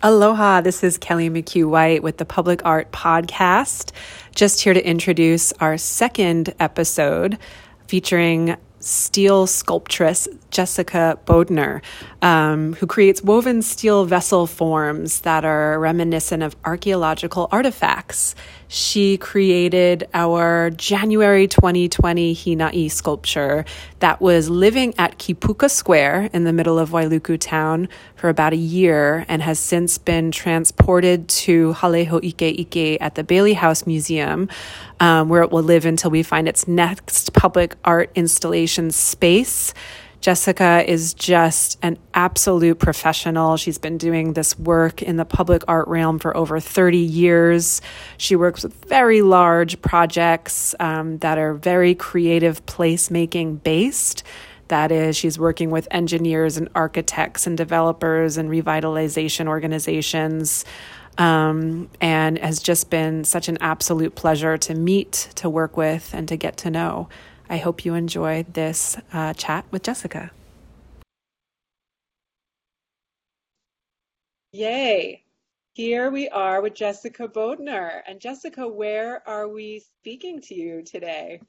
Aloha, this is Kelly McHugh White with the Public Art Podcast. Just here to introduce our second episode featuring steel sculptress Jessica Bodner, um, who creates woven steel vessel forms that are reminiscent of archaeological artifacts. She created our January 2020 Hina'i sculpture that was living at Kipuka Square in the middle of Wailuku town for about a year and has since been transported to Hale Ho'ike'ike at the Bailey House Museum, um, where it will live until we find its next public art installation space. Jessica is just an absolute professional. She's been doing this work in the public art realm for over 30 years. She works with very large projects um, that are very creative placemaking based. That is, she's working with engineers and architects and developers and revitalization organizations. Um, and has just been such an absolute pleasure to meet, to work with, and to get to know. I hope you enjoy this uh, chat with Jessica. Yay! Here we are with Jessica Bodner. And Jessica, where are we speaking to you today?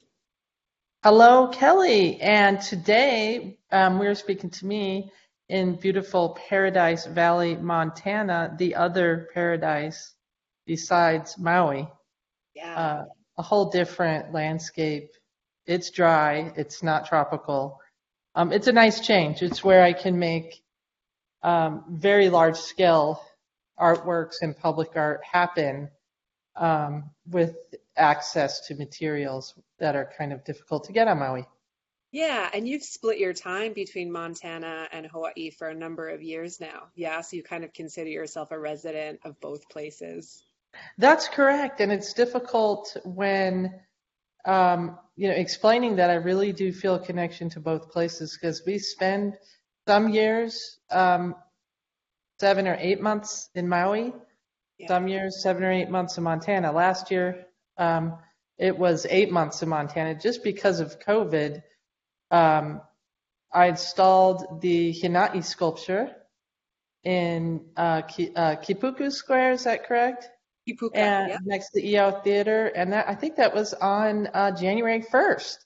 Hello, Kelly. And today um, we're speaking to me in beautiful Paradise Valley, Montana, the other paradise besides Maui. Yeah. Uh, a whole different landscape it's dry. It's not tropical. Um, it's a nice change. It's where I can make um, very large scale artworks and public art happen um, with access to materials that are kind of difficult to get on Maui. Yeah, and you've split your time between Montana and Hawaii for a number of years now. Yeah, so you kind of consider yourself a resident of both places. That's correct, and it's difficult when um, you know, explaining that I really do feel a connection to both places because we spend some years um, seven or eight months in Maui, yeah. some years seven or eight months in Montana. Last year, um, it was eight months in Montana just because of COVID. Um, I installed the Hina'i sculpture in uh, Ki, uh, Kipuku Square. Is that correct? And yeah. next to Iao Theater, and that I think that was on uh, January 1st.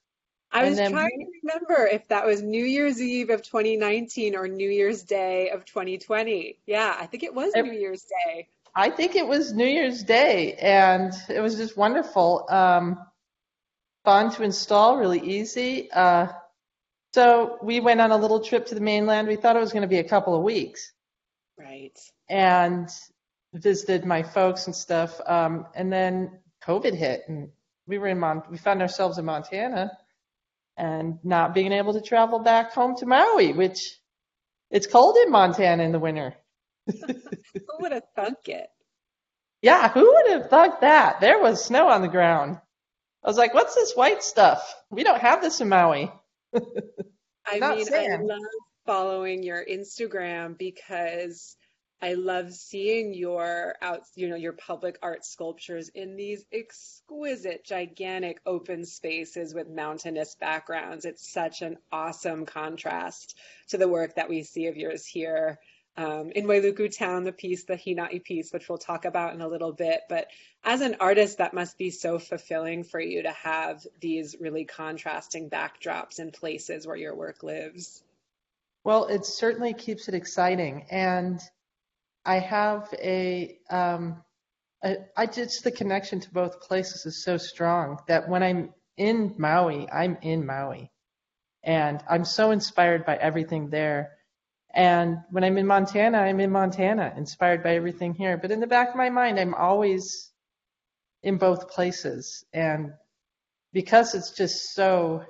I was trying to remember if that was New Year's Eve of 2019 or New Year's Day of 2020. Yeah, I think it was it, New Year's Day. I think it was New Year's Day, and it was just wonderful. Um, fun to install, really easy. Uh, so we went on a little trip to the mainland. We thought it was going to be a couple of weeks. Right. And visited my folks and stuff. Um, and then COVID hit, and we were in Mon- we found ourselves in Montana, and not being able to travel back home to Maui, which it's cold in Montana in the winter. who would have thunk it? Yeah, who would have thunk that? There was snow on the ground. I was like, what's this white stuff? We don't have this in Maui. I mean, sand. I love following your Instagram because I love seeing your out, you know, your public art sculptures in these exquisite, gigantic open spaces with mountainous backgrounds. It's such an awesome contrast to the work that we see of yours here um, in Wailuku Town, the piece, the Hina'i piece, which we'll talk about in a little bit. But as an artist, that must be so fulfilling for you to have these really contrasting backdrops in places where your work lives. Well, it certainly keeps it exciting. And I have a, um, a, I just the connection to both places is so strong that when I'm in Maui, I'm in Maui, and I'm so inspired by everything there. And when I'm in Montana, I'm in Montana, inspired by everything here. But in the back of my mind, I'm always in both places, and because it's just so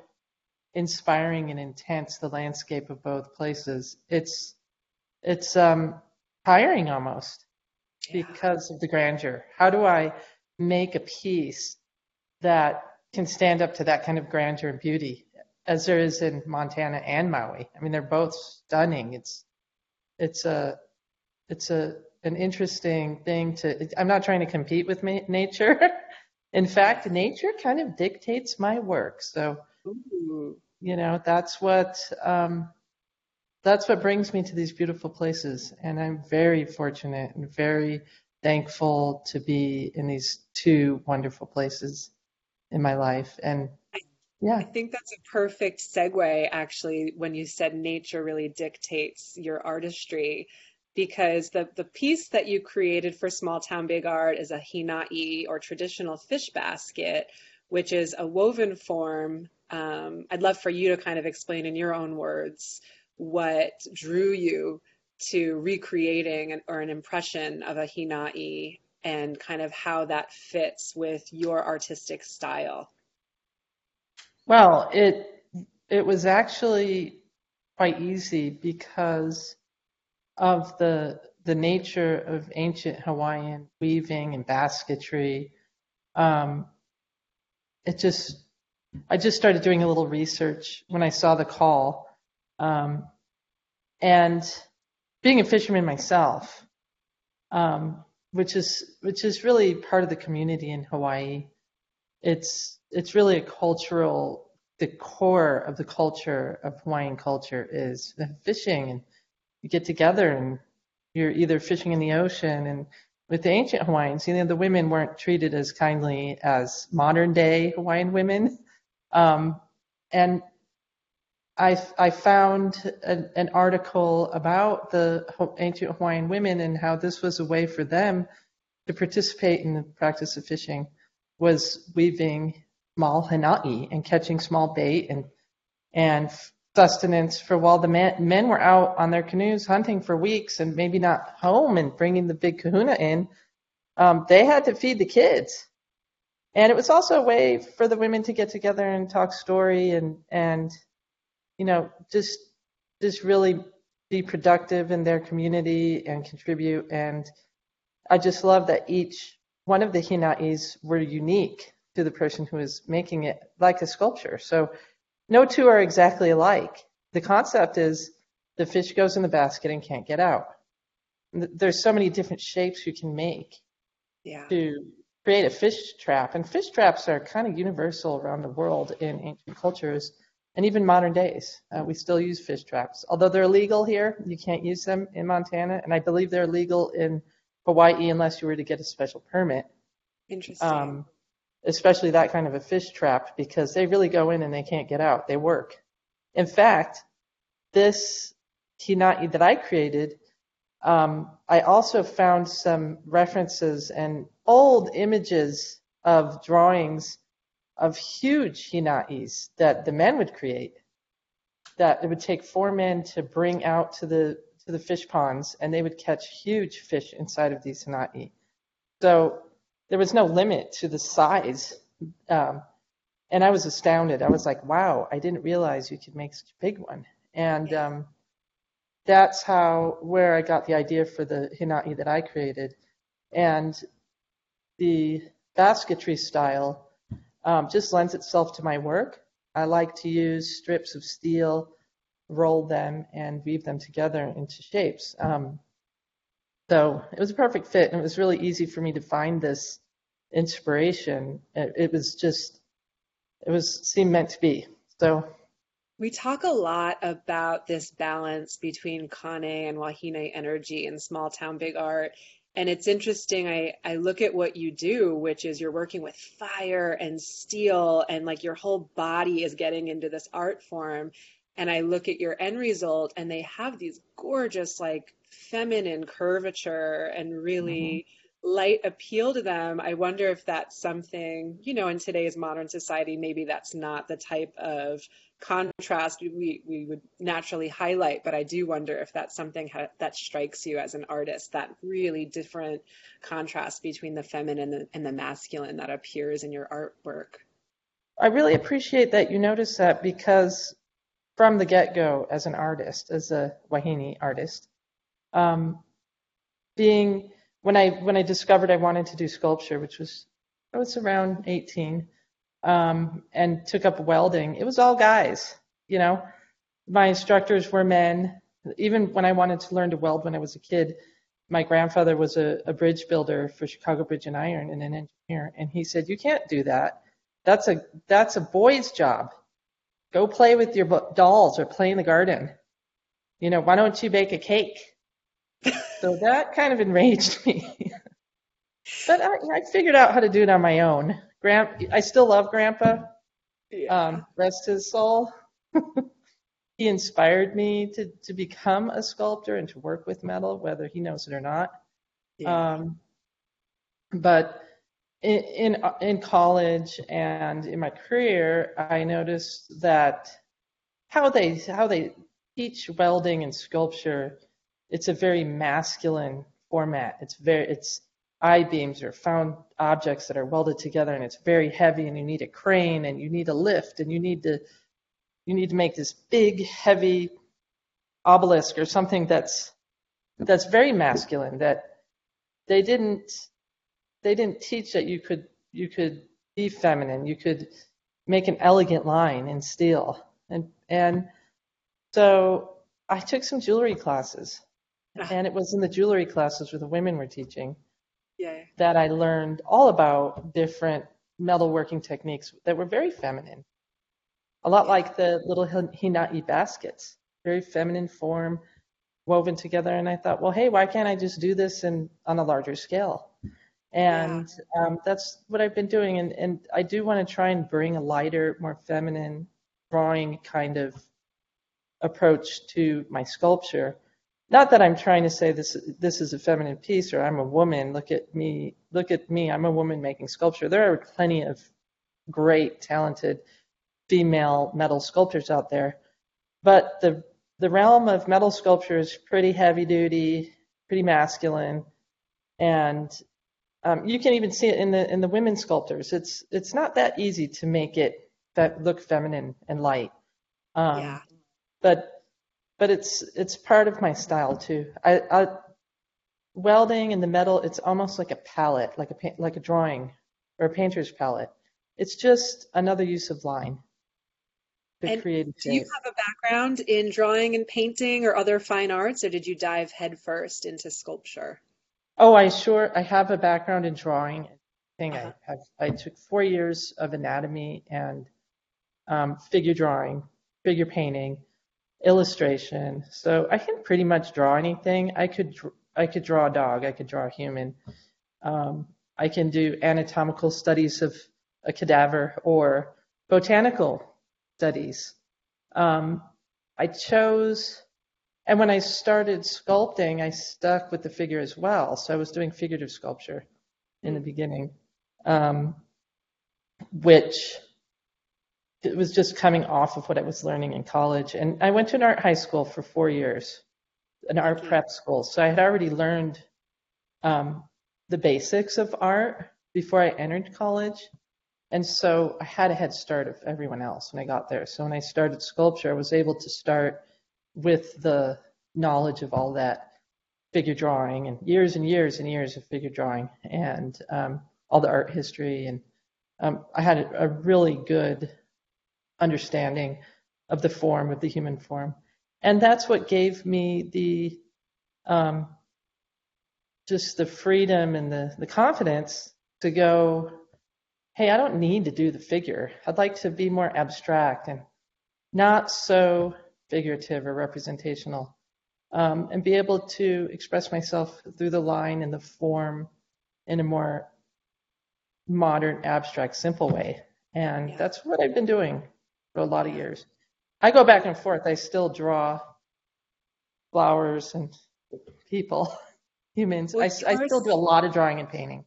inspiring and intense, the landscape of both places, it's it's um tiring almost yeah. because of the grandeur. How do I make a piece that can stand up to that kind of grandeur and beauty as there is in Montana and Maui? I mean, they're both stunning. It's it's a it's a an interesting thing to. I'm not trying to compete with ma- nature. in fact, nature kind of dictates my work. So, Ooh. you know, that's what um, that's what brings me to these beautiful places, and I'm very fortunate and very thankful to be in these two wonderful places in my life. And yeah. I think that's a perfect segue, actually, when you said nature really dictates your artistry, because the, the piece that you created for Small Town Big Art is a hinai or traditional fish basket, which is a woven form. Um, I'd love for you to kind of explain in your own words what drew you to recreating an, or an impression of a hinai and kind of how that fits with your artistic style. Well, it it was actually quite easy because of the the nature of ancient Hawaiian weaving and basketry. Um, it just I just started doing a little research when I saw the call, um, and being a fisherman myself, um, which is which is really part of the community in Hawaii. It's it's really a cultural the core of the culture of Hawaiian culture is fishing and you get together and you're either fishing in the ocean and with the ancient Hawaiians, you know, the women weren't treated as kindly as modern day Hawaiian women. Um, and I, I found an, an article about the ancient Hawaiian women and how this was a way for them to participate in the practice of fishing was weaving small hinai and catching small bait and and sustenance for while the men, men were out on their canoes hunting for weeks and maybe not home and bringing the big kahuna in, um, they had to feed the kids. And it was also a way for the women to get together and talk story and and you know just just really be productive in their community and contribute. And I just love that each one of the hinais were unique to the person who is making it like a sculpture. So no two are exactly alike. The concept is the fish goes in the basket and can't get out. There's so many different shapes you can make yeah. to create a fish trap. And fish traps are kind of universal around the world in ancient cultures and even modern days. Uh, we still use fish traps. Although they're illegal here, you can't use them in Montana. And I believe they're illegal in Hawaii unless you were to get a special permit. Interesting. Um, especially that kind of a fish trap because they really go in and they can't get out. They work. In fact, this hinai that I created, um, I also found some references and old images of drawings of huge hinais that the men would create. That it would take four men to bring out to the to the fish ponds, and they would catch huge fish inside of these hinai. So there was no limit to the size. Um, and I was astounded. I was like, wow, I didn't realize you could make such a big one. And um, that's how where I got the idea for the hinai that I created. And the basketry style um, just lends itself to my work. I like to use strips of steel, roll them, and weave them together into shapes. Um, so it was a perfect fit, and it was really easy for me to find this inspiration. It, it was just, it was seemed meant to be. So we talk a lot about this balance between Kane and Wahine energy in small town big art. And it's interesting. I, I look at what you do, which is you're working with fire and steel, and like your whole body is getting into this art form. And I look at your end result, and they have these gorgeous, like feminine curvature and really. Mm-hmm light appeal to them, I wonder if that's something, you know, in today's modern society, maybe that's not the type of contrast we, we would naturally highlight, but I do wonder if that's something ha- that strikes you as an artist, that really different contrast between the feminine and the, and the masculine that appears in your artwork. I really appreciate that you notice that because from the get go, as an artist, as a Wahine artist, um, being when I when I discovered I wanted to do sculpture, which was I was around 18, um, and took up welding, it was all guys. You know, my instructors were men. Even when I wanted to learn to weld when I was a kid, my grandfather was a, a bridge builder for Chicago Bridge and Iron and an engineer, and he said, "You can't do that. That's a that's a boy's job. Go play with your dolls or play in the garden." you know, why don't you bake a cake? so that kind of enraged me. but I, I, figured out how to do it on my own. Grand, I still love Grandpa. Um, rest his soul. he inspired me to, to become a sculptor and to work with metal, whether he knows it or not. Yeah. Um, but in, in, in college and in my career, I noticed that how they how they teach welding and sculpture, it's a very masculine format. It's very it's I beams or found objects that are welded together, and it's very heavy, and you need a crane, and you need a lift, and you need to you need to make this big, heavy obelisk or something that's that's very masculine. That they didn't they didn't teach that you could you could be feminine. You could make an elegant line in steel, and and so I took some jewelry classes, ah. and it was in the jewelry classes where the women were teaching yeah. that I learned all about different metalworking techniques that were very feminine. A lot like the little hinai baskets, very feminine form, woven together. And I thought, well, hey, why can't I just do this in on a larger scale? And yeah. um, that's what I've been doing. And, and I do want to try and bring a lighter, more feminine drawing kind of approach to my sculpture. Not that I'm trying to say this this is a feminine piece or I'm a woman. Look at me. Look at me. I'm a woman making sculpture. There are plenty of great, talented female metal sculptors out there, but the the realm of metal sculpture is pretty heavy duty, pretty masculine, and um, you can even see it in the in the women sculptors. It's it's not that easy to make it that look feminine and light. Um, yeah. But but it's it's part of my style too. I, I welding and the metal. It's almost like a palette, like a like a drawing or a painter's palette. It's just another use of line. And do you have a background in drawing and painting or other fine arts, or did you dive headfirst into sculpture? Oh, I sure I have a background in drawing. Thing uh-huh. I have, I took four years of anatomy and um, figure drawing, figure painting, illustration. So I can pretty much draw anything. I could I could draw a dog. I could draw a human. Um, I can do anatomical studies of a cadaver or botanical studies. Um, I chose and when I started sculpting, I stuck with the figure as well. So I was doing figurative sculpture in the beginning, um, which it was just coming off of what I was learning in college. And I went to an art high school for four years, an art prep school. So I had already learned um, the basics of art before I entered college. And so I had a head start of everyone else when I got there. So when I started sculpture, I was able to start with the knowledge of all that figure drawing and years and years and years of figure drawing and um, all the art history. And um, I had a, a, really good understanding of the form, of the human form. And that's what gave me the um, just the freedom and the, the confidence to go, hey, I don't need to do the figure. I'd like to be more abstract and not so figurative or representational, um, and be able to express myself through the line and the form in a more modern, abstract, simple way. And yeah. that's what I've been doing for a lot of years. I go back and forth. I still draw flowers and people, humans. Well, I, I still do a lot of drawing and painting.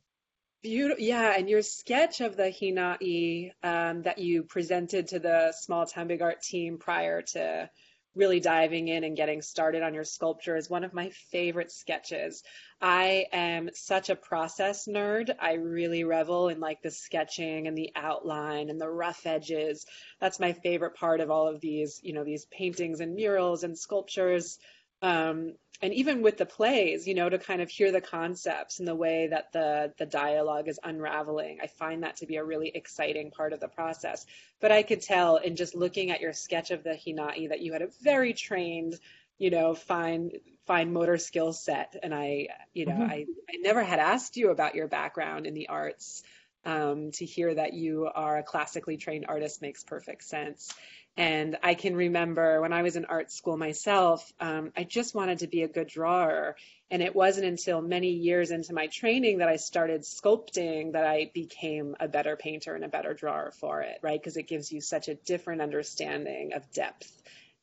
Beautiful. Yeah, and your sketch of the Hinai um, that you presented to the Small Town Big Art team prior to really diving in and getting started on your sculpture is one of my favorite sketches. I am such a process nerd. I really revel in like the sketching and the outline and the rough edges. That's my favorite part of all of these, you know, these paintings and murals and sculptures um, and even with the plays, you know, to kind of hear the concepts and the way that the the dialogue is unraveling, I find that to be a really exciting part of the process. But I could tell in just looking at your sketch of the hinai that you had a very trained, you know, fine fine motor skill set. And I, you know, mm-hmm. I I never had asked you about your background in the arts. Um, to hear that you are a classically trained artist makes perfect sense. And I can remember when I was in art school myself, um, I just wanted to be a good drawer. And it wasn't until many years into my training that I started sculpting that I became a better painter and a better drawer for it, right? Because it gives you such a different understanding of depth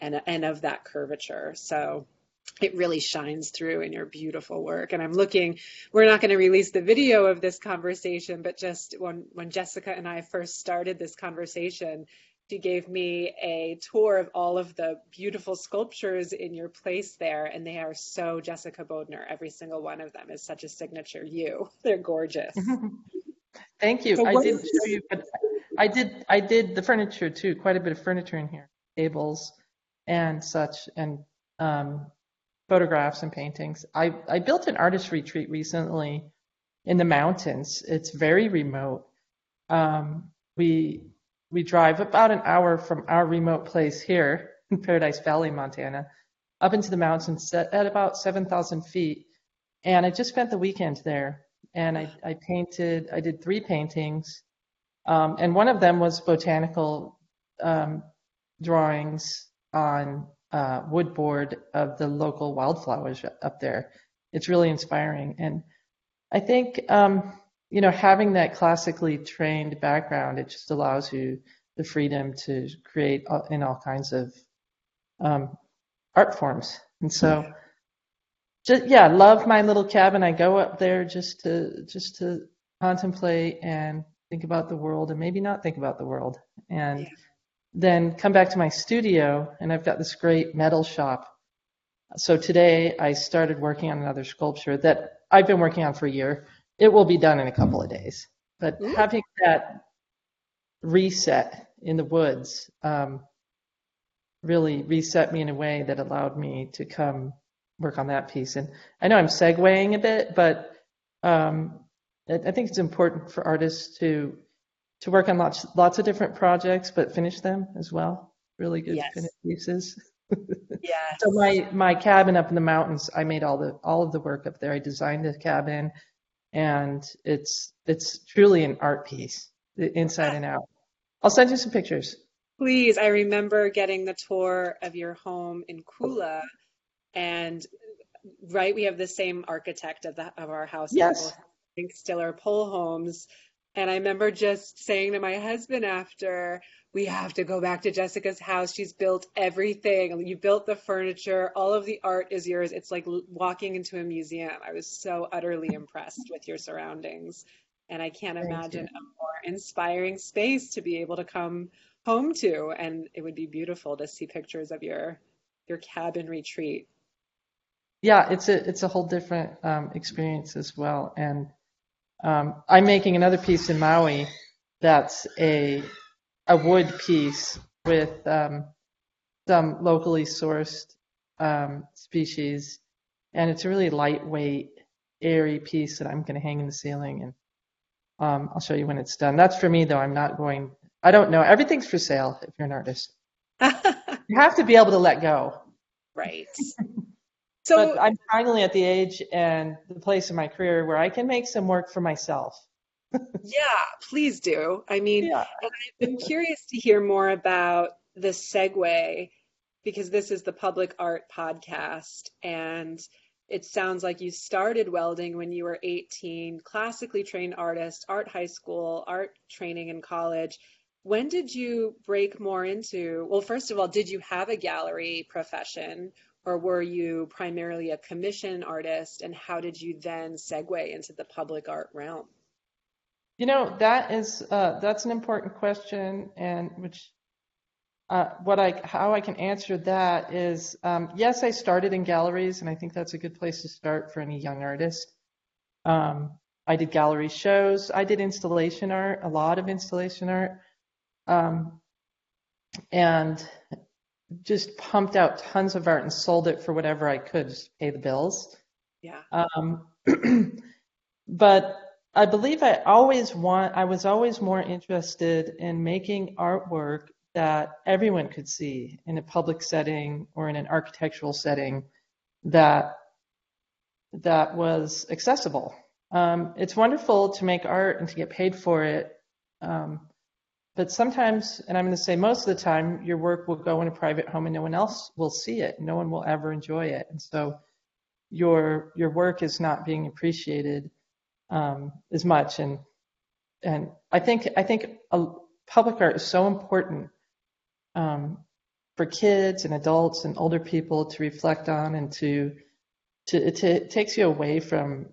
and, and of that curvature. So it really shines through in your beautiful work. And I'm looking, we're not going to release the video of this conversation, but just when, when Jessica and I first started this conversation, she gave me a tour of all of the beautiful sculptures in your place there, and they are so Jessica Bodner. Every single one of them is such a signature you. They're gorgeous. Thank you. So I did show you, but I did I did the furniture too. Quite a bit of furniture in here, tables and such, and um, photographs and paintings. I, I built an artist retreat recently in the mountains. It's very remote. Um, we we drive about an hour from our remote place here in Paradise Valley, Montana, up into the mountains at, about 7,000 feet. And I just spent the weekend there. And I, I painted, I did three paintings. Um, and one of them was botanical um, drawings on uh, wood board of the local wildflowers up there. It's really inspiring. And I think, um, you know, having that classically trained background, it just allows you the freedom to create in all kinds of um, art forms. And so, just yeah, love my little cabin. I go up there just to just to contemplate and think about the world, and maybe not think about the world. And yeah then come back to my studio and I've got this great metal shop. So today I started working on another sculpture that I've been working on for a year. It will be done in a couple of days. But Ooh. having that reset in the woods um, really reset me in a way that allowed me to come work on that piece. And I know I'm segueing a bit, but um, I think it's important for artists to to work on lots lots of different projects, but finish them as well. Really good yes. finished pieces. yeah. So my my cabin up in the mountains, I made all the all of the work up there. I designed the cabin, and it's it's truly an art piece, inside and out. I'll send you some pictures. Please, I remember getting the tour of your home in Kula, and right, we have the same architect of the of our house. Yes. Stiller Pole Homes and I remember just saying to my husband after, we have to go back to Jessica's house. She's built everything. You built the furniture. All of the art is yours. It's like walking into a museum. I was so utterly impressed with your surroundings. And I can't Thank imagine you. a more inspiring space to be able to come home to. And it would be beautiful to see pictures of your your cabin retreat. Yeah, it's a it's a whole different um, experience as well. And um, I'm making another piece in Maui that's a a wood piece with um, some locally sourced um, species, and it's a really lightweight, airy piece that I'm going to hang in the ceiling, and um, I'll show you when it's done. That's for me though. I'm not going. I don't know. Everything's for sale if you're an artist. you have to be able to let go. Right. So but I'm finally at the age and the place in my career where I can make some work for myself. yeah, please do. I mean, yeah. I've been curious to hear more about the segue because this is the public art podcast and it sounds like you started welding when you were 18, classically trained artist, art high school, art training in college. When did you break more into? Well, first of all, did you have a gallery profession or were you primarily a commission artist and how did you then segue into the public art realm you know that is uh, that's an important question and which uh, what I how I can answer that is um, yes I started in galleries and I think that's a good place to start for any young artist. Um, I did gallery shows. I did installation art, a lot of installation art, um, and just pumped out tons of art and sold it for whatever I could just pay the bills. Yeah. Um, but I believe I always want, I was always more interested in making artwork that everyone could see in a public setting or in an architectural setting that that was accessible. Um, it's wonderful to make art and to get paid for it. Um, but sometimes, and I'm going to say most of the time, your work will go in a private home and no one else will see it. No one will ever enjoy it. And so your your work is not being appreciated um, as much. And and I think I think a, public art is so important um, for kids and adults and older people to reflect on and to to it, it takes you away from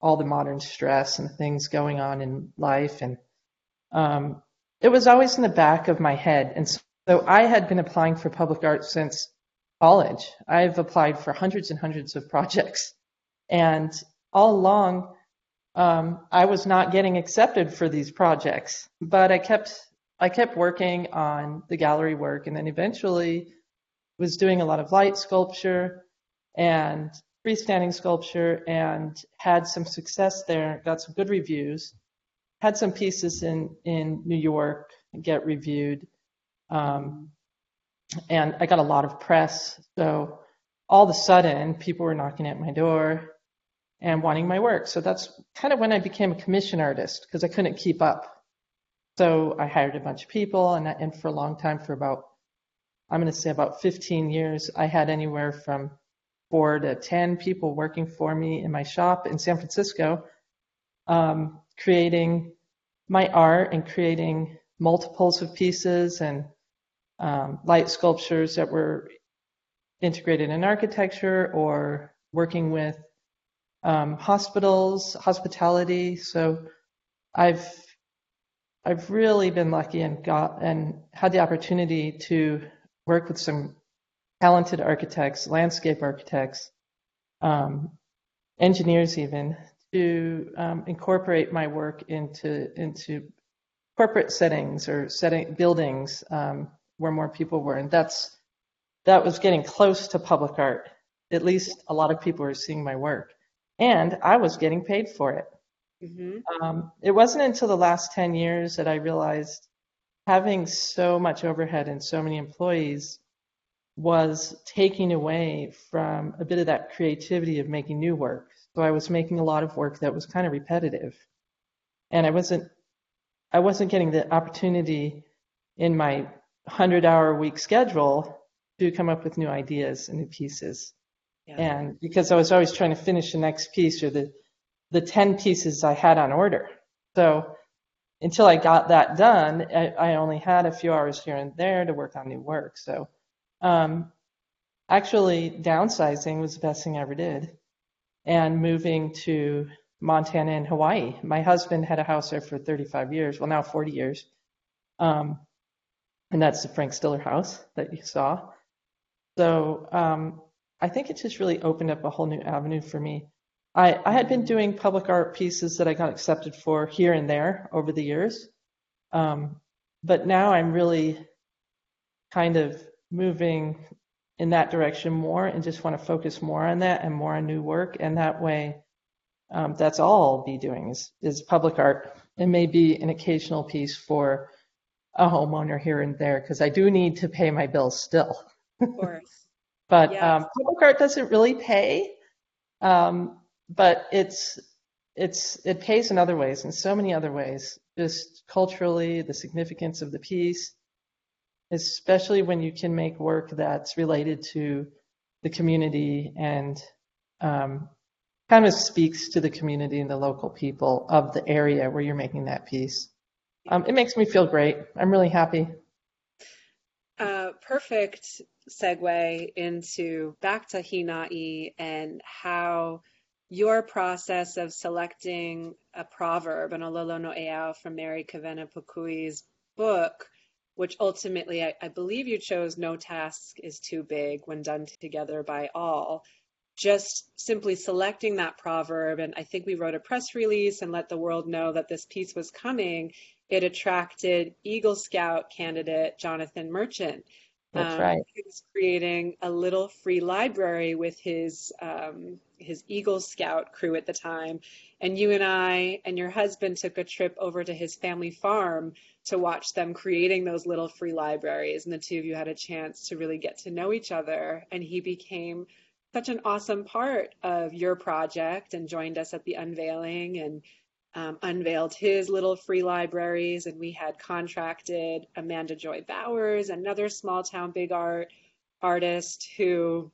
all the modern stress and things going on in life and um, it was always in the back of my head and so i had been applying for public art since college. I've applied for hundreds and hundreds of projects and all along um, i was not getting accepted for these projects but i kept i kept working on the gallery work and then eventually was doing a lot of light sculpture and freestanding sculpture and had some success there, got some good reviews, had some pieces in, in New York get reviewed. Um, and I got a lot of press. So all of a sudden, people were knocking at my door and wanting my work. So that's kind of when I became a commission artist because I couldn't keep up. So I hired a bunch of people, and, and for a long time, for about, I'm going to say about 15 years, I had anywhere from four to 10 people working for me in my shop in San Francisco, um, creating my art and creating multiples of pieces and um, light sculptures that were integrated in architecture or working with um, hospitals, hospitality. So I've I've really been lucky and got and had the opportunity to work with some talented architects, landscape architects, um, engineers even, to um, incorporate my work into into corporate settings or setting buildings um, where more people were, and that's that was getting close to public art. At least a lot of people were seeing my work, and I was getting paid for it. Mm-hmm. Um, it wasn't until the last ten years that I realized having so much overhead and so many employees was taking away from a bit of that creativity of making new work. So I was making a lot of work that was kind of repetitive. And I wasn't I wasn't getting the opportunity in my 100 hour week schedule to come up with new ideas and new pieces. Yeah. And because I was always trying to finish the next piece or the the 10 pieces I had on order. So until I got that done, I, I only had a few hours here and there to work on new work. So um, actually, downsizing was the best thing I ever did, and moving to Montana and Hawaii. My husband had a house there for 35 years, well, now 40 years. Um, and that's the Frank Stiller house that you saw. So um, I think it just really opened up a whole new avenue for me. I, I had been doing public art pieces that I got accepted for here and there over the years. Um, but now I'm really kind of moving in that direction more and just want to focus more on that and more on new work. And that way, um, that's all I'll be doing is, is public art. It may be an occasional piece for a homeowner here and there because I do need to pay my bills still. Of course. but um, public art doesn't really pay, um, but it's it's it pays in other ways, in so many other ways. Just culturally, the significance of the piece, especially when you can make work that's related to the community and um, kind of speaks to the community and the local people of the area where you're making that piece. Um, it makes me feel great. I'm really happy. Uh, perfect segue into back to Hina'i and how your process of selecting a proverb, an 'Olelo No'eau from Mary Kawena Pukui's book, which ultimately I, I, believe you chose no task is too big when done together by all. Just simply selecting that proverb, and I think we wrote a press release and let the world know that this piece was coming. It attracted Eagle Scout candidate Jonathan Merchant. That's um, right. He was creating a little free library with his um, his Eagle Scout crew at the time, and you and I and your husband took a trip over to his family farm to watch them creating those little free libraries. And the two of you had a chance to really get to know each other. And he became such an awesome part of your project and joined us at the unveiling. And um, unveiled his little free libraries, and we had contracted Amanda Joy Bowers, another small town big art artist who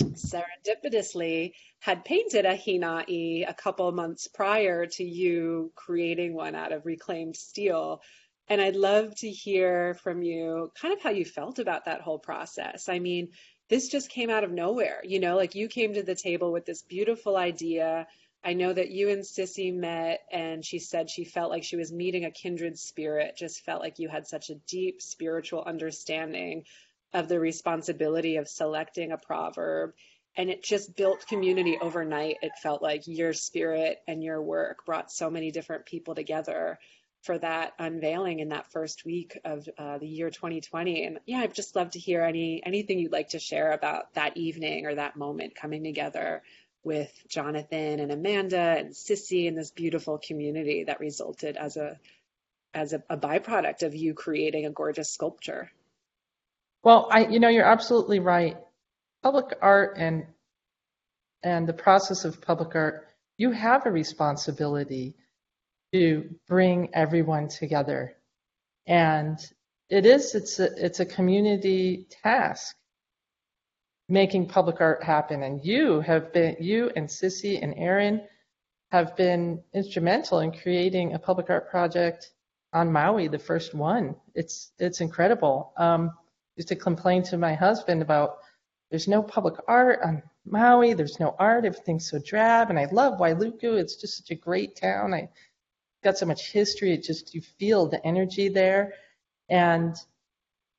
serendipitously had painted a hinai a couple months prior to you creating one out of reclaimed steel. And I'd love to hear from you kind of how you felt about that whole process. I mean, this just came out of nowhere, you know, like you came to the table with this beautiful idea I know that you and Sissy met, and she said she felt like she was meeting a kindred spirit, just felt like you had such a deep spiritual understanding of the responsibility of selecting a proverb. And it just built community overnight. It felt like your spirit and your work brought so many different people together for that unveiling in that first week of uh, the year 2020. And yeah, I'd just love to hear any anything you'd like to share about that evening or that moment coming together with Jonathan and Amanda and Sissy and this beautiful community that resulted as a as a, a byproduct of you creating a gorgeous sculpture. Well, I you know you're absolutely right. Public art and and the process of public art, you have a responsibility to bring everyone together. And it is it's a it's a community task making public art happen. And you have been, you and Sissy and Aaron have been instrumental in creating a public art project on Maui, the first one. It's it's incredible. Um, used to complain to my husband about there's no public art on Maui. There's no art. Everything's so drab. And I love Wailuku. It's just such a great town. I got so much history. It just you feel the energy there. And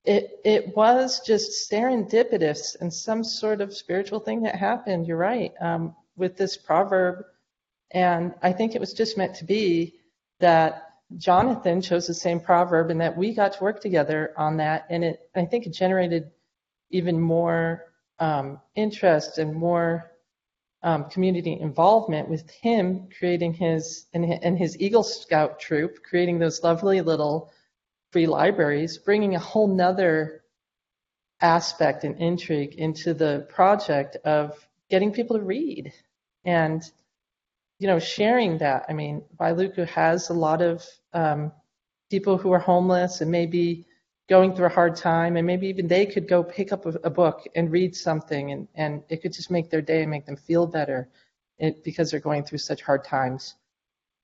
it it was just serendipitous and some sort of spiritual thing that happened. You're right um, with this proverb, and I think it was just meant to be that Jonathan chose the same proverb and that we got to work together on that, and it I think it generated even more um, interest and more um, community involvement with him creating his and, his Eagle Scout troop, creating those lovely little free libraries, bringing a whole nother aspect and intrigue into the project of getting people to read. And you know sharing that. I mean Wailuku has a lot of um, people who are homeless and maybe going through a hard time and maybe even they could go pick up a, a book and read something and, and it could just make their day and make them feel better it, because they're going through such hard times.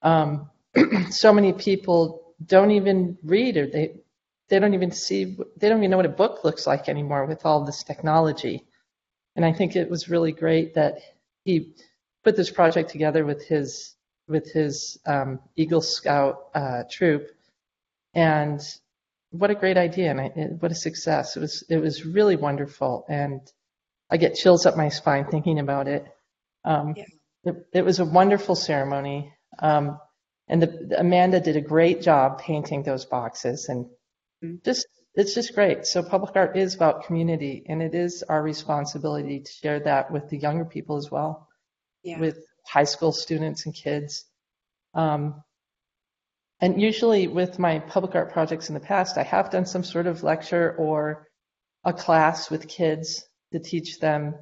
Um, so many people don't even read or they they don't even see they don't even know what a book looks like anymore with all this technology. And i think it was really great that he put this project together with his with his um, eagle scout uh, troop and what a great idea and I, what a success it was it was really wonderful and i get chills up my spine thinking about it um, yeah. it, it was a wonderful ceremony um, and the, Amanda did a great job painting those boxes and mm-hmm. just it's just great. So public art is about community and it is our responsibility to share that with the younger people as well, yeah. with high school students and kids. Um, and usually with my public art projects in the past, I have done some sort of lecture or a class with kids to teach them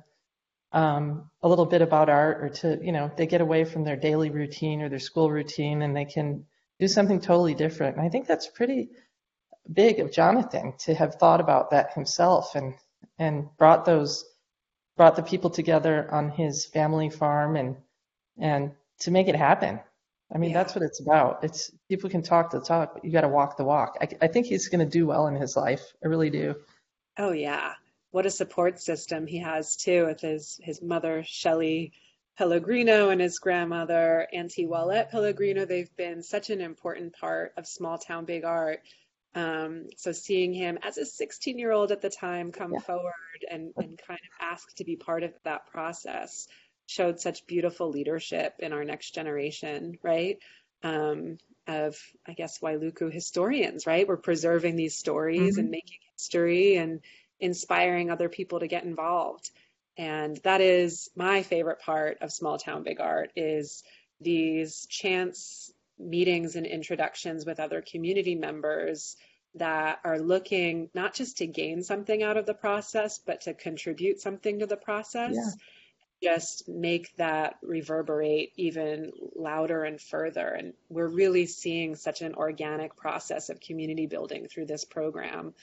um, a little bit about art or to, you know, they get away from their daily routine or their school routine and they can do something totally different. And I think that's pretty big of Jonathan to have thought about that himself and, and brought those, brought the people together on his family farm and, and to make it happen. I mean, yeah. that's what it's about. It's people can talk the talk, but you got to walk the walk. I, I think he's going to do well in his life. I really do. Oh yeah what a support system he has too with his his mother Shelley Pellegrino and his grandmother Auntie Wallette Pellegrino. They've been such an important part of small town big art. Um, so seeing him as a 16 year old at the time come yeah. forward and, and kind of ask to be part of that process showed such beautiful leadership in our next generation, right? Um, of I guess Wailuku historians, right? We're preserving these stories mm-hmm. and making history and inspiring other people to get involved. And that is my favorite part of small town big art is these chance meetings and introductions with other community members that are looking not just to gain something out of the process, but to contribute something to the process. Yeah. just make that reverberate even louder and further. And we're really seeing such an organic process of community building through this program.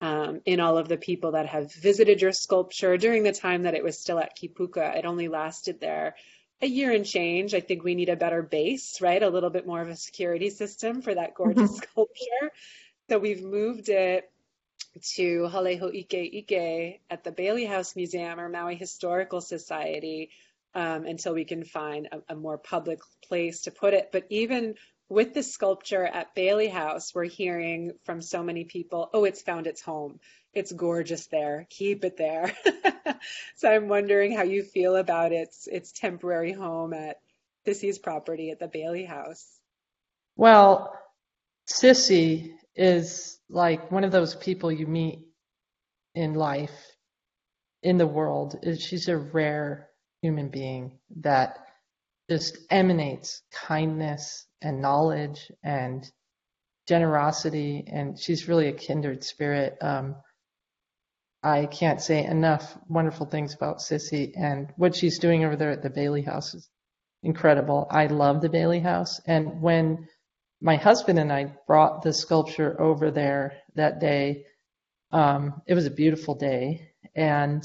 Um, in all of the people that have visited your sculpture during the time that it was still at Kipuka. It only lasted there a year and change. I think we need a better base, right? A little bit more of a security system for that gorgeous mm-hmm. sculpture. So we've moved it to Haleho Ike Ike at the Bailey House Museum or Maui Historical Society um, until we can find a, a, more public place to put it. But even with the sculpture at Bailey House, we're hearing from so many people, oh, it's found its home. It's gorgeous there. Keep it there. so I'm wondering how you feel about its its temporary home at Sissy's property at the Bailey House. Well, Sissy is like one of those people you meet in life, in the world. She's a rare human being that just emanates kindness and knowledge and generosity, and she's really a kindred spirit. Um, I can't say enough wonderful things about Sissy and what she's doing over there at the Bailey House is incredible. I love the Bailey House, and when my husband and I brought the sculpture over there that day. Um, it was a beautiful day, and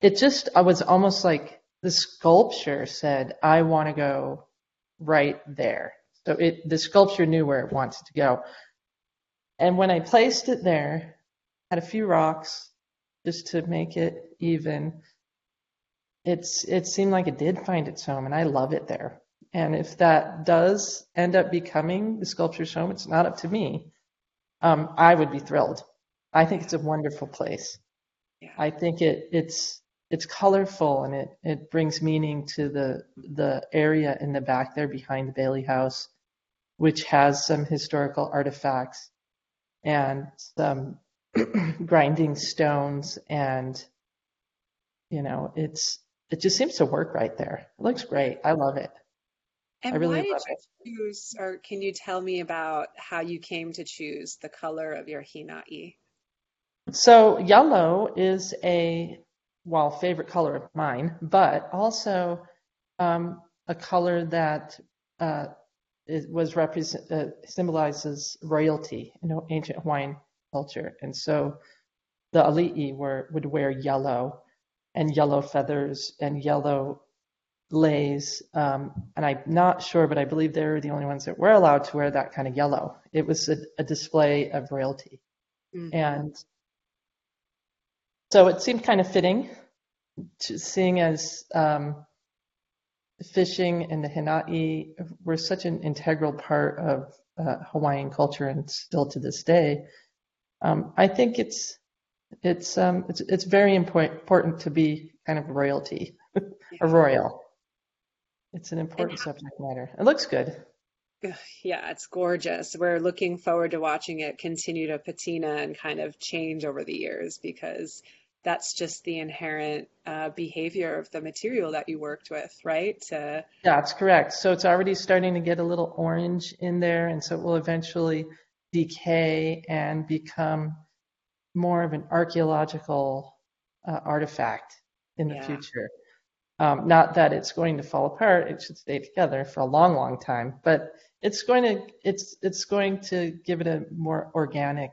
it just I was almost like the sculpture said, "I want to go right there." So it the sculpture knew where it wanted to go, and when I placed it there, had a few rocks just to make it even. It's it seemed like it did find its home, and I love it there. And if that does end up becoming the sculpture's home, it's not up to me. Um, I would be thrilled. I think it's a wonderful place. Yeah. I think it it's it's colorful and it it brings meaning to the the area in the back there behind the Bailey House, which has some historical artifacts and some grinding stones and you know it's it just seems to work right there. It looks great. I love it. And I really why love did you it. choose, or can you tell me about how you came to choose the color of your hinai? So yellow is a well favorite color of mine, but also um, a color that uh, was represent uh, symbolizes royalty in ancient Hawaiian culture, and so the ali'i were would wear yellow and yellow feathers and yellow leis, um, and I'm not sure, but I believe they're the only ones that were allowed to wear that kind of yellow. It was a, a display of royalty. Mm-hmm. And so it seemed kind of fitting, to, seeing as um, fishing and the hinai were such an integral part of uh, Hawaiian culture and still to this day. Um, I think it's it's um, it's it's very important to be kind of royalty, a royal. It's an important and, subject matter. It looks good. Yeah, it's gorgeous. We're looking forward to watching it continue to patina and kind of change over the years because that's just the inherent uh, behavior of the material that you worked with, right? Uh, that's correct. So it's already starting to get a little orange in there, and so it will eventually decay and become more of an archaeological uh, artifact in the yeah. future. Um, not that it's going to fall apart; it should stay together for a long, long time. But it's going to it's it's going to give it a more organic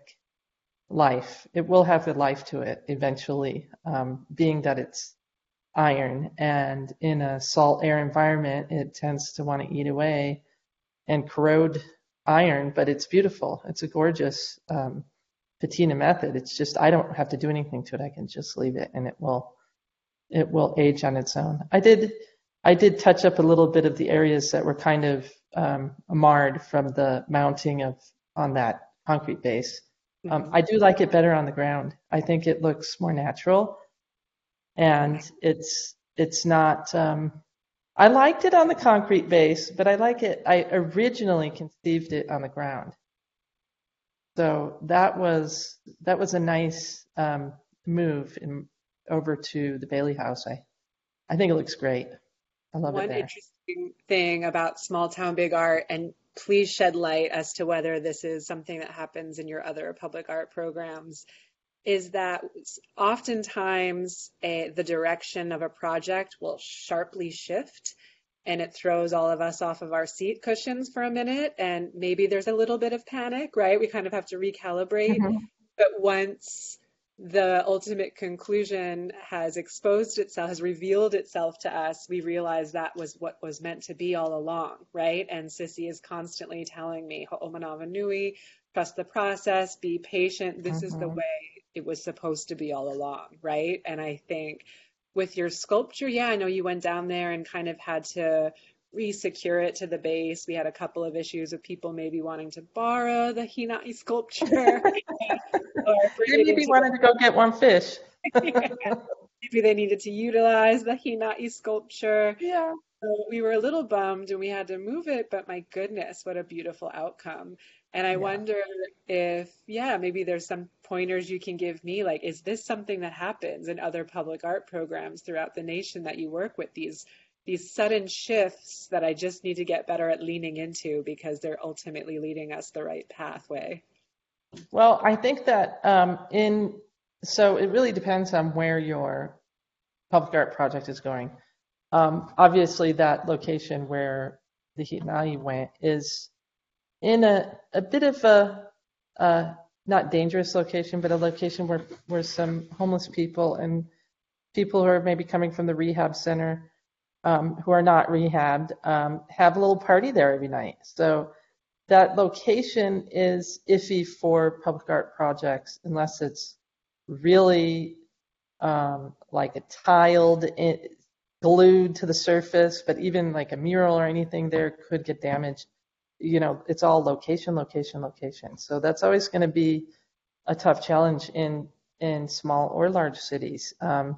life. It will have a life to it eventually, um, being that it's iron and in a salt air environment, it tends to want to eat away and corrode iron. But it's beautiful. It's a gorgeous um, patina method. It's just I don't have to do anything to it. I can just leave it, and it will it will age on its own. I did I did touch up a little bit of the areas that were kind of um, marred from the mounting of on that concrete base. Um, mm-hmm. I do like it better on the ground. I think it looks more natural, and it's it's not. Um, I liked it on the concrete base, but I like it. I originally conceived it on the ground, so that was that was a nice um, move in over to the Bailey House. I I think it looks great. I love One it there. interesting thing about small town big art, and please shed light as to whether this is something that happens in your other public art programs, is that oftentimes a, the direction of a project will sharply shift and it throws all of us off of our seat cushions for a minute and maybe there's a little bit of panic right we kind of have to recalibrate mm-hmm. but once the ultimate conclusion has exposed itself, has revealed itself to us, we realize that was what was meant to be all along, right? And Sissy is constantly telling me, Ho'omanawa nui, trust the process, be patient. This mm-hmm. is the mm-hmm. way it was supposed to be all along, right? And I think with your sculpture, yeah, I know you went down there and kind of had to re-secure it to the base. We had a couple of issues of people maybe wanting to borrow the Hinai sculpture. or maybe wanted to go get one fish. maybe they needed to utilize the Hinai sculpture. Yeah. So we were a little bummed and we had to move it, but my goodness, what a beautiful outcome. And I yeah. wonder if, yeah, maybe there's some pointers you can give me. Like, is this something that happens in other public art programs throughout the nation that you work with? These these sudden shifts that I just need to get better at leaning into because they're ultimately leading us the right pathway? Well, I think that um, in so it really depends on where your public art project is going. Um, obviously, that location where the Hinai went is in a, a bit of a, a not dangerous location, but a location where, where some homeless people and people who are maybe coming from the rehab center um, who are not rehabbed um, have a little party there every night. So that location is iffy for public art projects unless it's really um, like a tiled, in, glued to the surface. But even like a mural or anything there could get damaged. You know, it's all location, location, location. So that's always going to be a tough challenge in in small or large cities. Um,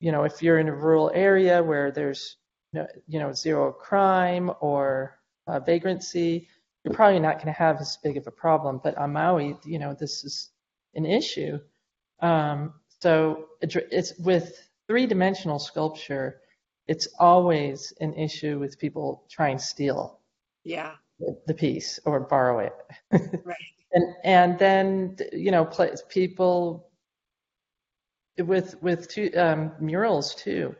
you know, if you're in a rural area where there's, you know, zero crime or uh, vagrancy, you're probably not going to have as big of a problem. But on Maui, you know, this is an issue. Um, so it's with three-dimensional sculpture, it's always an issue with people trying to steal. Yeah. The piece or borrow it. right. and and then you know, people with with two, um, murals too.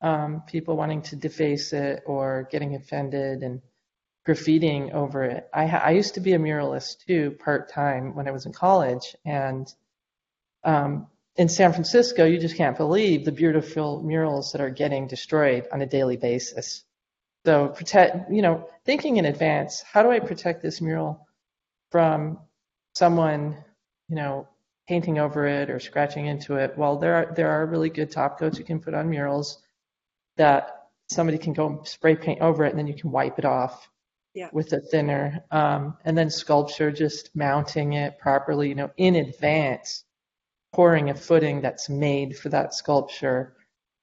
Um, people wanting to deface it or getting offended and graffitiing over it. I, I used to be a muralist too, part time when I was in college, and um, in San Francisco, you just can't believe the beautiful murals that are getting destroyed on a daily basis. So protect, you know, thinking in advance, how do I protect this mural from someone, you know, painting over it or scratching into it. Well, there are there are really good top coats you can put on murals that somebody can go spray paint over it and then you can wipe it off yeah. with a thinner. Um, and then sculpture, just mounting it properly, you know, in advance, pouring a footing that's made for that sculpture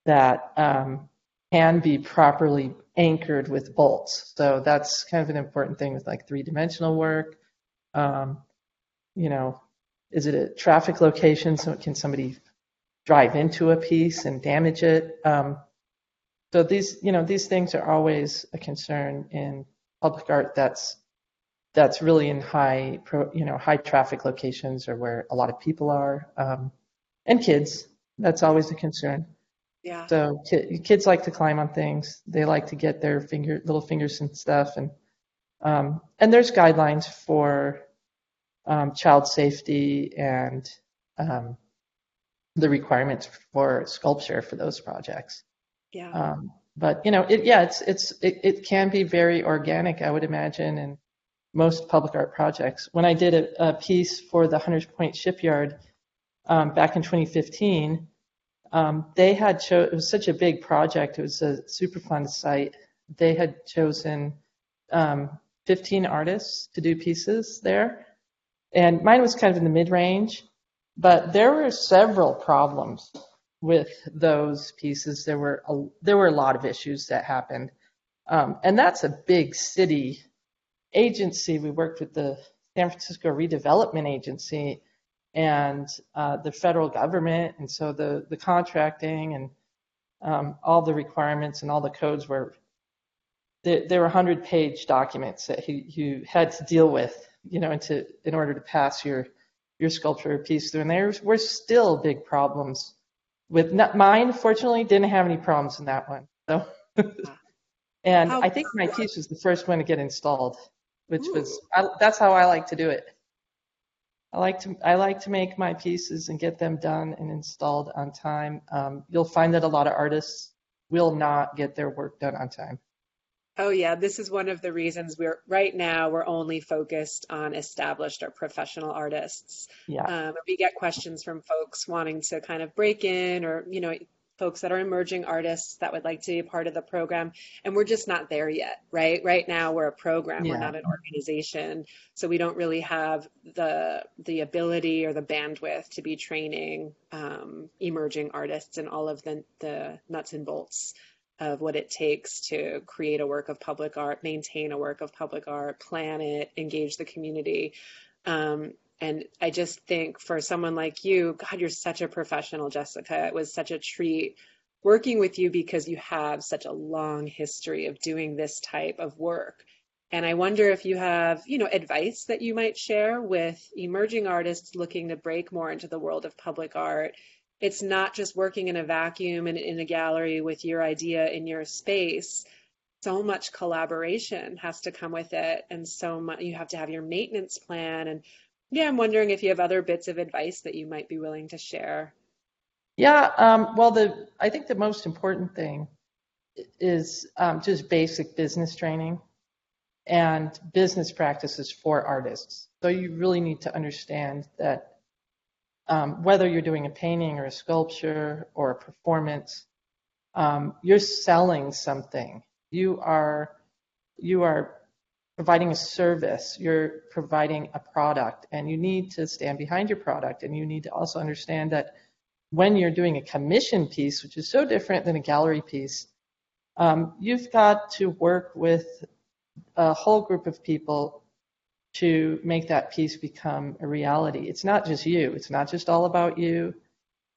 that um, can be properly anchored with bolts. So that's kind of an important thing with like three dimensional work. Um, you know, is it a traffic location? So can somebody drive into a piece and damage it? Um, so these, you know, these things are always a concern in public art. That's that's really in high, you know, high traffic locations or where a lot of people are, um, and kids. That's always a concern. Yeah. So kids like to climb on things. They like to get their finger, little fingers and stuff, and um, and there's guidelines for um, child safety and um, the requirements for sculpture for those projects. Yeah. Um, but you know, it, yeah, it's it's it, it, can be very organic, I would imagine, in most public art projects. When I did a, a piece for the Hunters Point Shipyard um, back in 2015, um, they had cho- it was such a big project. It was a Superfund site. They had chosen um, 15 artists to do pieces there, and mine was kind of in the mid range, but there were several problems with those pieces. There were a, there were a lot of issues that happened, um, and that's a big city agency. We worked with the San Francisco Redevelopment Agency and uh, the federal government, and so the the contracting and um, all the requirements and all the codes were there, there were 100 page documents that he, you had to deal with you know, into in order to pass your your sculpture piece through. And there were still big problems with not, mine. Fortunately, didn't have any problems in that one. So, and how, I think my piece was the first one to get installed, which ooh. was I, that's how I like to do it. I like to I like to make my pieces and get them done and installed on time. Um, you'll find that a lot of artists will not get their work done on time. Oh yeah, this is one of the reasons we're right now we're only focused on established or professional artists. Yeah. Um, we get questions from folks wanting to kind of break in or you know folks that are emerging artists that would like to be a part of the program and we're just not there yet right right now we're a program yeah. we're not an organization so we don't really have the the ability or the bandwidth to be training um, emerging artists and all of the the nuts and bolts of what it takes to create a work of public art maintain a work of public art plan it engage the community um, and I just think for someone like you, God, you're such a professional, Jessica. It was such a treat working with you because you have such a long history of doing this type of work. And I wonder if you have, you know, advice that you might share with emerging artists looking to break more into the world of public art. It's not just working in a vacuum and in a gallery with your idea in your space. So much collaboration has to come with it, and so much you have to have your maintenance plan and yeah, I'm wondering if you have other bits of advice that you might be willing to share. Yeah, um, well, the I think the most important thing is um, just basic business training and business practices for artists. So you really need to understand that um, whether you're doing a painting or a sculpture or a performance, um, you're selling something. You are you are providing a service, you're providing a product, and you need to stand behind your product. And you need to also understand that when you're doing a commission piece, which is so different than a gallery piece, um, you've got to work with a whole group of people to make that piece become a reality. It's not just you. It's not just all about you.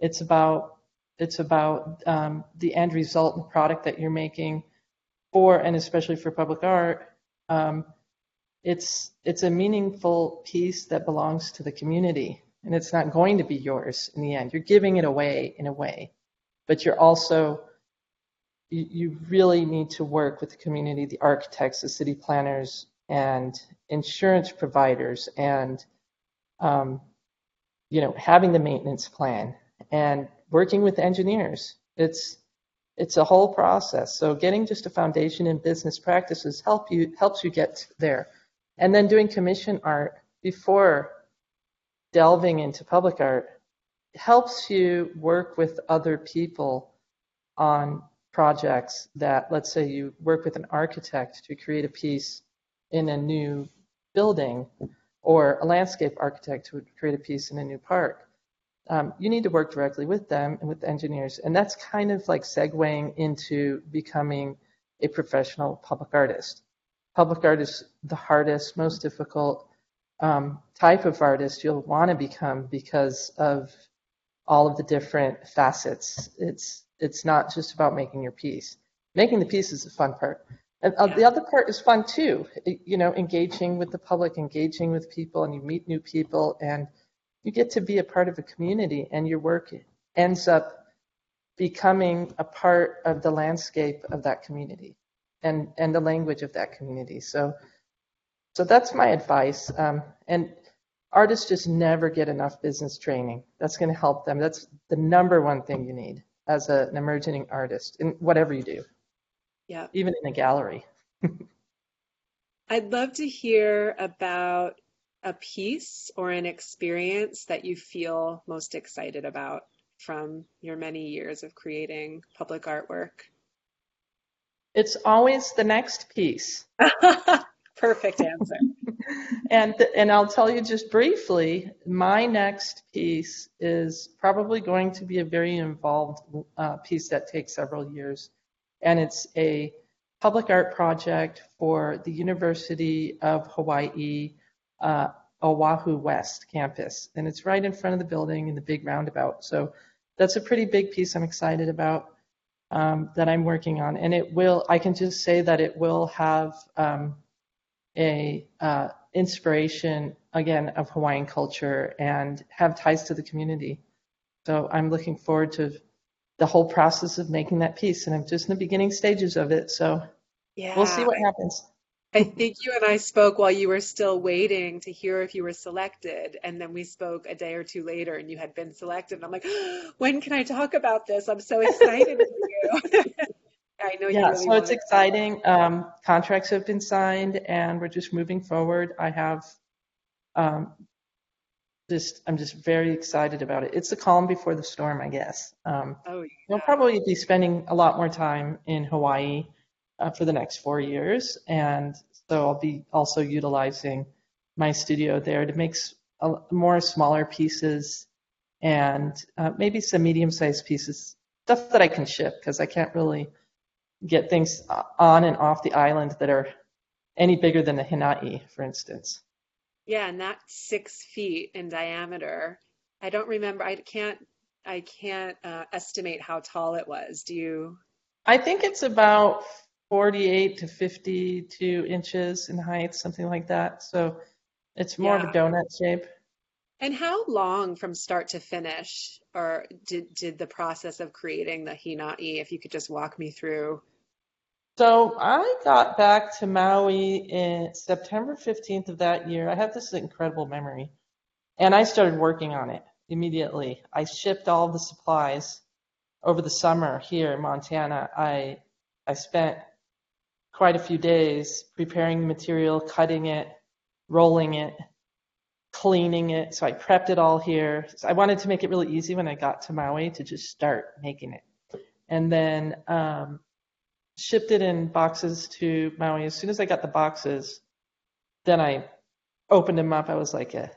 It's about it's about um, the end result and product that you're making for, and especially for public art, um, it's it's a meaningful piece that belongs to the community, and it's not going to be yours in the end. You're giving it away in a way, but you're also you, you really need to work with the community, the architects, the city planners, and insurance providers, and um, you know having the maintenance plan and working with engineers. It's it's a whole process. So getting just a foundation in business practices help you helps you get there. And then doing commission art before delving into public art helps you work with other people on projects that let's say you work with an architect to create a piece in a new building or a landscape architect who would create a piece in a new park um, you need to work directly with them and with the engineers. And that's kind of like segueing into becoming a professional public artist. Public art is the hardest, most difficult um, type of artist you'll want to become because of all of the different facets. It's it's not just about making your piece. Making the piece is the fun part. And uh, the other part is fun too. You know, engaging with the public, engaging with people, and you meet new people and you get to be a part of a community and your work ends up becoming a part of the landscape of that community and, and the language of that community. So, so that's my advice. Um, and artists just never get enough business training. That's going to help them. That's the number one thing you need as a, an emerging artist in whatever you do. Yeah. Even in a gallery. I'd love to hear about a piece or an experience that you feel most excited about from your many years of creating public artwork? It's always the next piece. Perfect answer. and and I'll tell you just briefly, my next piece is probably going to be a very involved uh, piece that takes several years, and it's a public art project for the University of Hawaii uh, Oahu West campus, and it's right in front of the building in the big roundabout. So that's a pretty big piece I'm excited about um, that I'm working on, and it will. I can just say that it will have um, a uh, inspiration again of Hawaiian culture and have ties to the community. So I'm looking forward to the whole process of making that piece, and I'm just in the beginning stages of it. So Yeah, we'll see what happens. I think you and I spoke while you were still waiting to hear if you were selected, and then we spoke a day or two later, and you had been selected. And I'm like, when can I talk about this? I'm so excited for you. I know Yeah, really so it's exciting. Um, contracts have been signed, and we're just moving forward. I have um, just I'm just very excited about it. It's the calm before the storm, I guess. Um, Oh, We'll probably be spending a lot more time in Hawaii uh, for the next four years, and so I'll be also utilizing my studio there to make s- a, more smaller pieces and uh, maybe some medium-sized pieces, stuff that I can ship because I can't really get things on and off the island that are any bigger than the Hinai, for instance. Yeah, and that's six feet in diameter. I don't remember. I can't. I can't uh, estimate how tall it was. Do you? I think it's about 48 to 52 inches in height, something like that. So it's more of a donut shape. And how long from start to finish, or did did the process of creating the Hinai, if you could just walk me through? So I got back to Maui in September 15th of that year. I have this incredible memory. And I started working on it immediately. I shipped all the supplies over the summer here in Montana. I I spent quite a few days preparing the material, cutting it, rolling it, cleaning it. So I prepped it all here. So I wanted to make it really easy when I got to Maui to just start making it. And then um, shipped it in boxes to Maui. As soon as I got the boxes, then I opened them up. I was like a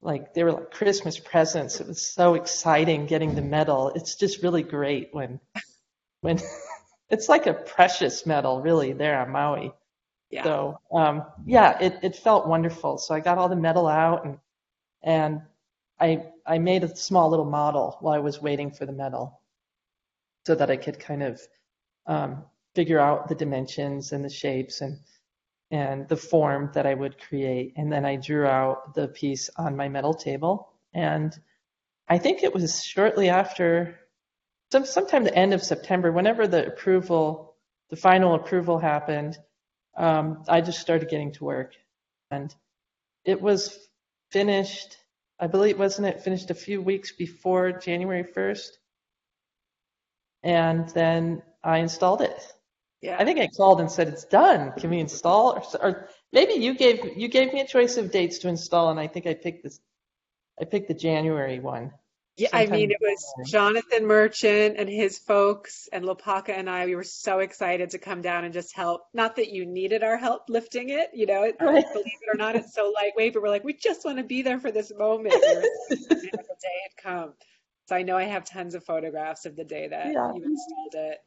like they were like Christmas presents. It was so exciting getting the metal. It's just really great when when it's like a precious metal really there on Maui. Yeah. So um, yeah, it, it felt wonderful. So I got all the metal out and and I I made a small little model while I was waiting for the metal, so that I could kind of um, figure out the dimensions and the shapes and and the form that I would create. And then I drew out the piece on my metal table. And I think it was shortly after, some sometime the end of September, whenever the approval, the final approval happened, um, I just started getting to work. And it was finished, I believe, wasn't it finished a few weeks before January 1st? And then I installed it. Yeah. I think I called and said it's done. Can we install? Or, or maybe you gave you gave me a choice of dates to install, and I think I picked this. I picked the January one. Yeah, I mean, it was Jonathan Merchant and his folks and Lopaka and I. We were so excited to come down and just help. Not that you needed our help lifting it, you know, it, believe it or not, it's so lightweight, but we're like, we just want to be there for this moment. We were excited that the day had come. So I know I have tons of photographs of the day that Yeah. you installed it.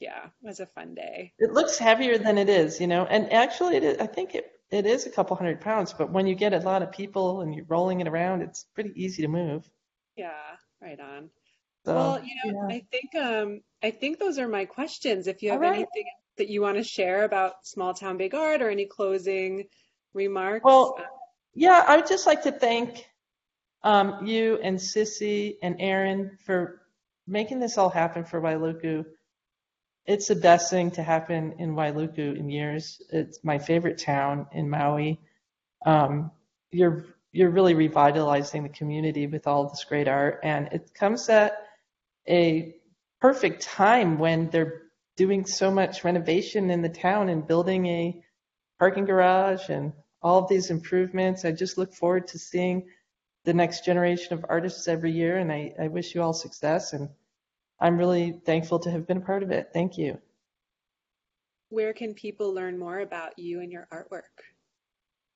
Yeah, it was a fun day. It looks heavier than it is, you know. And actually, it is, I think it it is a couple hundred pounds. But when you get a lot of people and you're rolling it around, it's pretty easy to move. Yeah, right on. So Well, you know, yeah. I think um I think those are my questions. If you have right. anything that you want to share about Small Town Big Art or any closing remarks. Well, uh, yeah, I would just like to thank um, you and Sissy and Aaron for making this all happen for Wailuku. It's the best thing to happen in Wailuku in years. It's my favorite town in Maui. Um, you're you're really revitalizing the community with all this great art, and it comes at a perfect time when they're doing so much renovation in the town and building a parking garage and all of these improvements. I just look forward to seeing the next generation of artists every year, and I, I wish you all success. And I'm really thankful to have been a part of it. Thank you. where can people learn more about you and your artwork?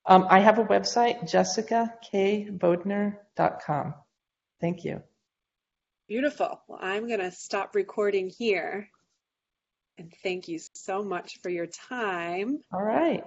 Um, I have a website, jessicakbodner.com. Thank you. Beautiful. Well, I'm going to stop recording here. And thank you so much for your time. All right.